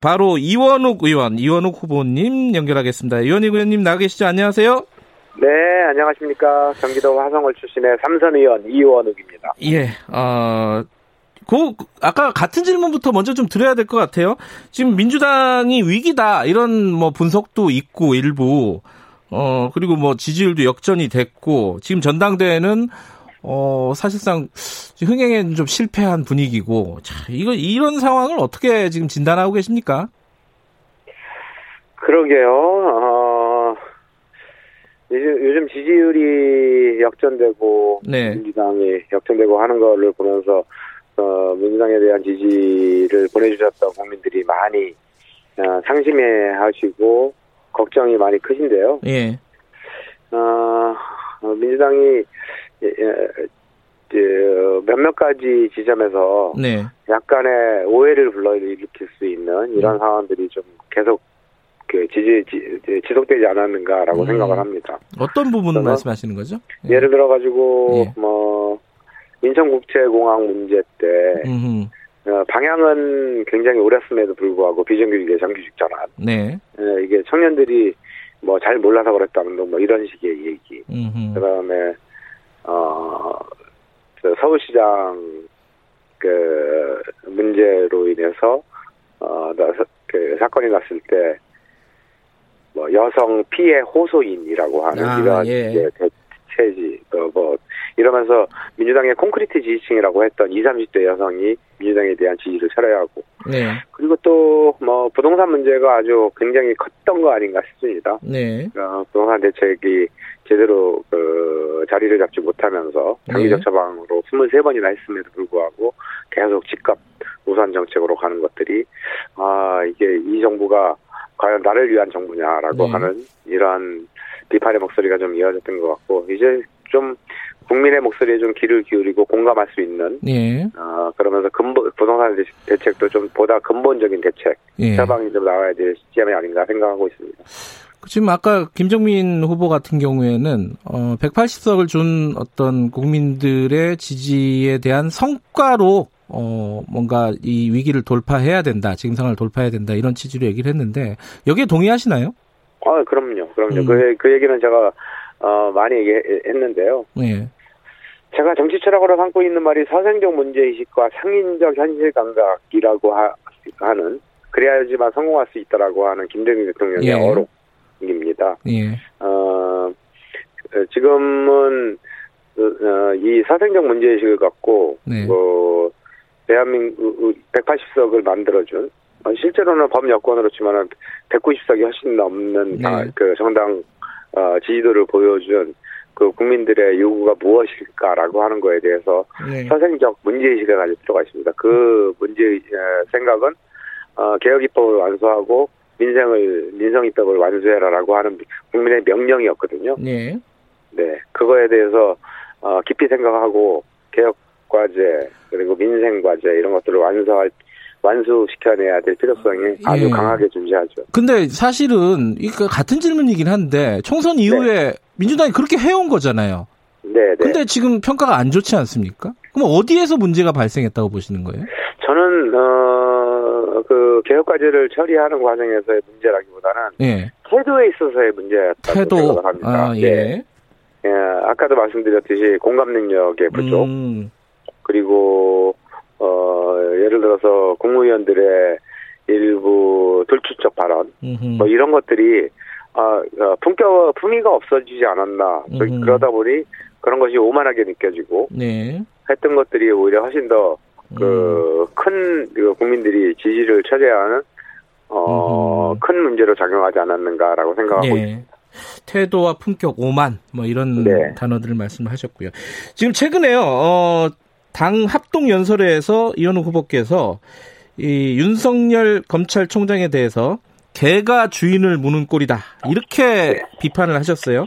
바로 이원욱 의원, 이원욱 후보님 연결하겠습니다. 이원욱 의원님 나와 계시죠? 안녕하세요. 네, 안녕하십니까. 경기도 화성을 출신의 삼선 의원 이원욱입니다. 예, 어, 그, 아까 같은 질문부터 먼저 좀 드려야 될 것 같아요. 지금 민주당이 위기다, 이런 뭐 분석도 있고, 일부. 어, 그리고 뭐 지지율도 역전이 됐고, 지금 전당대회는 어, 사실상 흥행에는 좀 실패한 분위기고, 자, 이거, 이런 상황을 어떻게 지금 진단하고 계십니까? 그러게요, 어, 요즘, 요즘 지지율이 역전되고, 네. 민주당이 역전되고 하는 거를 보면서, 어, 민주당에 대한 지지를 보내주셨던 국민들이 많이, 어, 상심해 하시고, 걱정이 많이 크신데요. 예. 어, 민주당이 몇몇 가지 지점에서 네. 약간의 오해를 불러일으킬 수 있는 이런 음. 상황들이 좀 계속 그 지지, 지, 지속되지 않았는가라고 음. 생각을 합니다. 어떤 부분 말씀하시는 거죠? 예. 를 들어 가지고 예. 뭐 인천국제공항 문제 때 어, 방향은 굉장히 옳았음에도 불구하고 비정규직의 정규직 전환. 네. 예, 이게 청년들이 뭐 잘 몰라서 그랬다는 뭐 이런 식의 얘기. 음흠. 그다음에 어, 서울시장 그 문제로 인해서 어, 그 사건이 났을 때 뭐 여성 피해 호소인이라고 하는 아, 이런 예. 이제 대체지 뭐 이러면서 민주당의 콘크리트 지지층이라고 했던 20, 30대 여성이 민주당에 대한 지지를 철회하고 네. 그리고 또 뭐 부동산 문제가 아주 굉장히 컸던 거 아닌가 싶습니다. 네. 어, 부동산 대책이 제대로 그 자리를 잡지 못하면서 장기적 네. 처방으로 23번이나 했음에도 불구하고 계속 집값 우선 정책으로 가는 것들이 아 이게 이 정부가 과연 나를 위한 정부냐라고 네. 하는 이러한 비판의 목소리가 좀 이어졌던 것 같고 이제 좀 국민의 목소리에 좀 귀를 기울이고 공감할 수 있는 예. 어, 그러면서 근본 부동산 대책도 좀 보다 근본적인 대책 예. 처방이 좀 나와야 될 시점이 아닌가 생각하고 있습니다. 지금 아까 김정민 후보 같은 경우에는 어 180석을 준 어떤 국민들의 지지에 대한 성과로 어 뭔가 이 위기를 돌파해야 된다, 지금 상황을 돌파해야 된다 이런 취지로 얘기를 했는데 여기에 동의하시나요? 아 그럼요, 그럼요. 음. 그, 그 얘기는 제가 어 많이 얘기했는데요. 네. 제가 정치 철학으로 삼고 있는 말이 사생적 문제의식과 상인적 현실 감각이라고 하, 는 그래야지만 성공할 수 있다라고 하는 김대중 대통령의 예. 어록 입니다. 예. 어, 지금은 어, 이 사생적 문제의식을 갖고 네. 뭐 대한민국 180석을 만들어준 어, 실제로는 범 여권으로 치면은 190석이 훨씬 넘는 네. 아, 그 정당 어, 지지도를 보여준 그 국민들의 요구가 무엇일까라고 하는 거에 대해서 네. 사생적 문제의식을 가질 필요가 있습니다. 그 문제 생각은 어, 개혁 입법을 완수하고 민생을 민성 입법을 완수해라라고 하는 국민의 명령이었거든요. 네. 네, 그거에 대해서 어, 깊이 생각하고 개혁 과제 그리고 민생 과제 이런 것들을 완수할 완수시켜내야 될 필요성이 아주 예. 강하게 존재하죠. 근데 사실은 이거 같은 질문이긴 한데 총선 이후에 네. 민주당이 그렇게 해온 거잖아요. 네, 네. 근데 지금 평가가 안 좋지 않습니까? 그럼 어디에서 문제가 발생했다고 보시는 거예요? 저는 어, 그 개혁 과제를 처리하는 과정에서의 문제라기보다는 예. 태도에 있어서의 문제였다고 태도. 생각합니다. 아, 예. 네. 예. 아까도 말씀드렸듯이 공감 능력의 부족 음. 그리고 어, 예를 들어서 국무위원들의 일부 돌출적 발언 음흠. 뭐 이런 것들이 아, 어, 품격 품위가 없어지지 않았나 음흠. 그러다 보니 그런 것이 오만하게 느껴지고 네. 했던 것들이 오히려 훨씬 더 그큰 음. 그 국민들이 지지를 처리하는 어, 큰 문제로 작용하지 않았는가라고 생각하고 네. 있습니다. 태도와 품격, 오만 뭐 이런 네. 단어들을 말씀하셨고요. 지금 최근에요. 어, 당 합동 연설회에서 이현우 후보께서 이 윤석열 검찰총장에 대해서 개가 주인을 무는 꼴이다 이렇게 네. 비판을 하셨어요.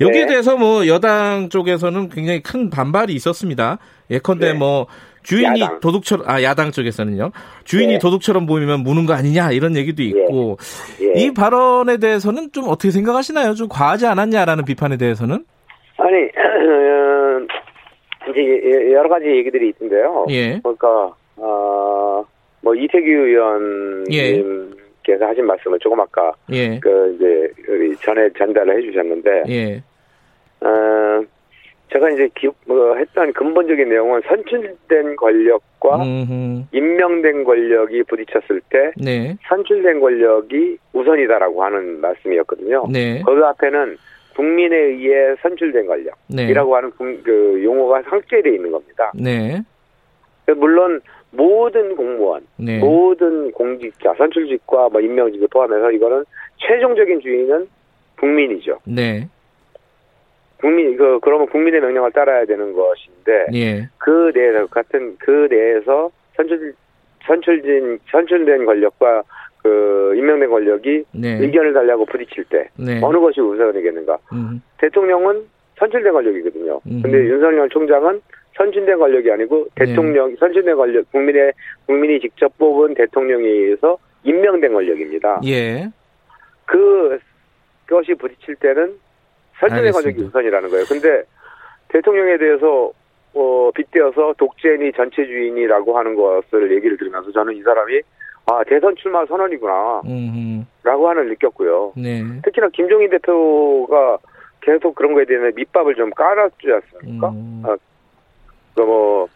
여기에 네. 대해서 뭐 여당 쪽에서는 굉장히 큰 반발이 있었습니다. 예컨대 네. 뭐 주인이 야당. 도둑처럼 아 야당 쪽에서는요 주인이 네. 도둑처럼 보이면 무는 거 아니냐 이런 얘기도 있고 예. 이 발언에 대해서는 좀 어떻게 생각하시나요? 좀 과하지 않았냐라는 비판에 대해서는 아니 이제 여러 가지 얘기들이 있던데요. 예. 그러니까 어, 뭐 이태규 의원님께서 예. 하신 말씀을 조금 아까 예. 그 이제 우리 전에 전달을 해주셨는데, 예. 어, 제가 이제 기, 뭐 했던 근본적인 내용은 선출된 권력과 음흠. 임명된 권력이 부딪혔을 때 네. 선출된 권력이 우선이다라고 하는 말씀이었거든요. 네. 그 앞에는 국민에 의해 선출된 권력이라고 네. 하는 그 용어가 상쇄되어 있는 겁니다. 네. 물론 모든 공무원, 네. 모든 공직자, 선출직과 뭐 임명직을 포함해서 이거는 최종적인 주인은 국민이죠. 네. 국민 그 그러면 국민의 명령을 따라야 되는 것인데 예. 그 내에서 같은 그 내에서 선출 선출진 선출된 권력과 그 임명된 권력이 네. 의견을 달라고 부딪힐 때 네. 어느 것이 우선이겠는가? 음. 대통령은 선출된 권력이거든요. 음. 근데 윤석열 총장은 선출된 권력이 아니고 네. 대통령 네. 선출된 권력 국민의 국민이 직접 뽑은 대통령에 의해서 임명된 권력입니다. 예. 그 그것이 부딪힐 때는 선진의 권력이 우선이라는 거예요. 근데 대통령에 대해서 어, 빗대어서 독재니 전체주의니라고 하는 것을 얘기를 들으면서 저는 이 사람이 아 대선 출마 선언이구나 음흠. 라고 하는 느꼈고요. 네. 특히나 김종인 대표가 계속 그런 거에 대한 밑밥을 좀 깔아주지 않습니까? 음. 아, 그뭐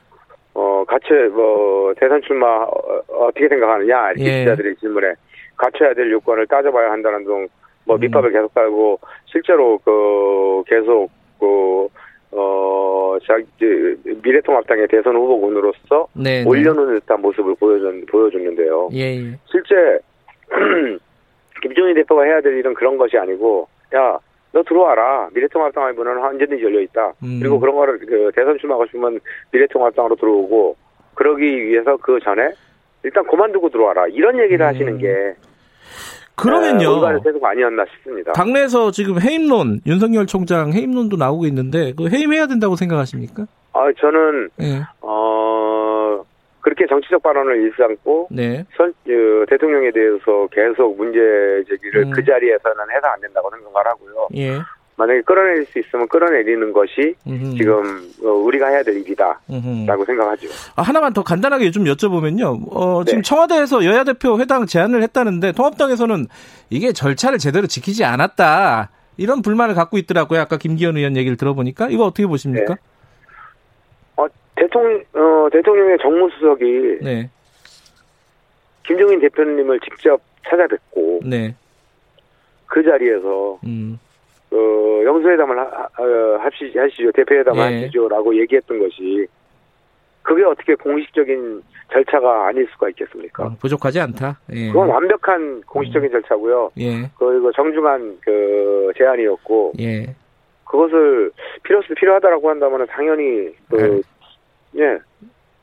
어, 갖춰, 뭐, 대선 출마, 어, 떻게 생각하느냐, 이렇게 예. 기자들의 질문에, 갖춰야 될 요건을 따져봐야 한다는 등, 뭐, 음. 밑밥을 계속 깔고, 실제로 그 계속 그 어, 자, 미래통합당의 대선 후보군으로서 네네. 네. 올려놓은 듯한 모습을 보여줬, 보여줬는데요. 예, 예. 실제 김종인 대표가 해야 될 일은 그런 것이 아니고, 야, 너 들어와라. 미래통합당의 문은 언제든지 열려 있다. 음. 그리고 그런 거를 그 대선 출마하고 싶으면 미래통합당으로 들어오고, 그러기 위해서 그 전에 일단 그만두고 들어와라. 이런 얘기를 음. 하시는 게 그러면요. 네, 계속 아니었나 싶습니다. 당내에서 지금 해임론, 윤석열 총장 해임론도 나오고 있는데, 그 해임해야 된다고 생각하십니까? 아, 저는, 네. 어, 그렇게 정치적 발언을 일삼고, 네. 선, 그, 대통령에 대해서 계속 문제 제기를 음. 그 자리에서는 해서 안 된다고 생각을 하고요. 예. 만약에 끌어내릴 수 있으면 끌어내리는 것이 음흠. 지금 어, 우리가 해야 될 일이다라고 생각하죠. 아, 하나만 더 간단하게 좀 여쭤보면요. 어, 지금 네. 청와대에서 여야 대표 회당 제안을 했다는데 통합당에서는 이게 절차를 제대로 지키지 않았다 이런 불만을 갖고 있더라고요. 아까 김기현 의원 얘기를 들어보니까 이거 어떻게 보십니까? 네. 어, 대통령 어, 대통령의 정무수석이 네. 김종인 대표님을 직접 찾아뵙고 네. 그 자리에서 음. 어, 영수회담을 하, 어, 합시, 하시죠. 대표회담을 예. 하시죠 라고 얘기했던 것이 그게 어떻게 공식적인 절차가 아닐 수가 있겠습니까? 어, 부족하지 않다. 예. 그건 완벽한 공식적인 음. 절차고요. 예. 그리고 정중한 그 제안이었고 예. 그것을 필요 필요하다라고 한다면 당연히 그 예.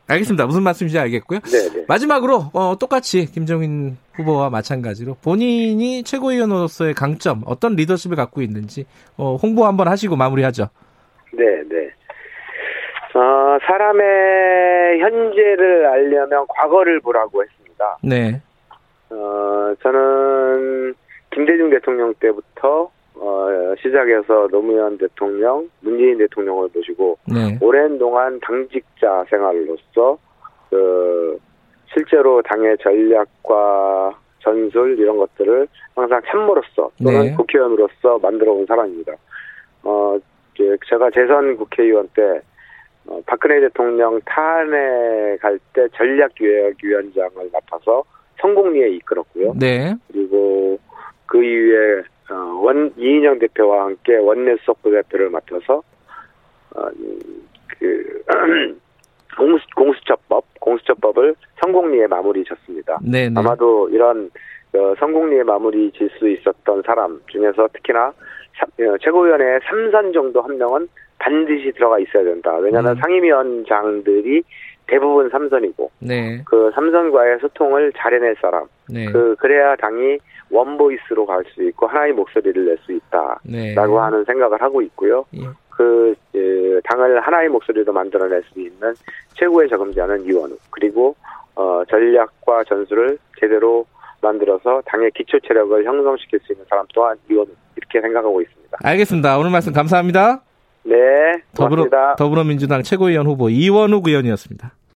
알겠습니다. 무슨 말씀인지 알겠고요. 네네. 네. 마지막으로 어, 똑같이 김정인 후보와 마찬가지로 본인이 최고위원으로서의 강점, 어떤 리더십을 갖고 있는지 어, 홍보 한번 하시고 마무리하죠. 네, 네. 어, 사람의 현재를 알려면 과거를 보라고 했습니다. 네. 어, 저는 김대중 대통령 때부터 어, 시작해서 노무현 대통령, 문재인 대통령을 모시고 네. 오랜 동안 당직자 생활로서 그 실제로 당의 전략과 전술 이런 것들을 항상 참모로서 또는 네. 국회의원으로서 만들어 온 사람입니다. 어, 제가 재선 국회의원 때 어, 박근혜 대통령 탄핵할 때 전략기획위원장을 맡아서 성공리에 이끌었고요. 네. 그리고 그 이후에 어, 원 이인영 대표와 함께 원내 수석 부대표를 맡아서 어, 그 공수, 공수처법 공수처법을 성공리에 마무리 졌습니다. 네네. 아마도 이런 어, 성공리에 마무리 질 수 있었던 사람 중에서 특히나 사, 어, 최고위원회 3선 정도 한 명은 반드시 들어가 있어야 된다. 왜냐하면 음. 상임위원장들이 대부분 삼선이고 네. 그 삼선과의 소통을 잘해낼 사람 네. 그 그래야 당이 원보이스로 갈 수 있고 하나의 목소리를 낼 수 있다라고 네. 하는 생각을 하고 있고요. 예. 그 예, 당을 하나의 목소리로 만들어낼 수 있는 최고의 적임자는 이원우 그리고 어, 전략과 전술을 제대로 만들어서 당의 기초 체력을 형성시킬 수 있는 사람 또한 이원우 이렇게 생각하고 있습니다. 알겠습니다. 오늘 말씀 감사합니다. 네, 고맙습니다. 더불어, 더불어민주당 최고위원 후보 이원우 의원이었습니다.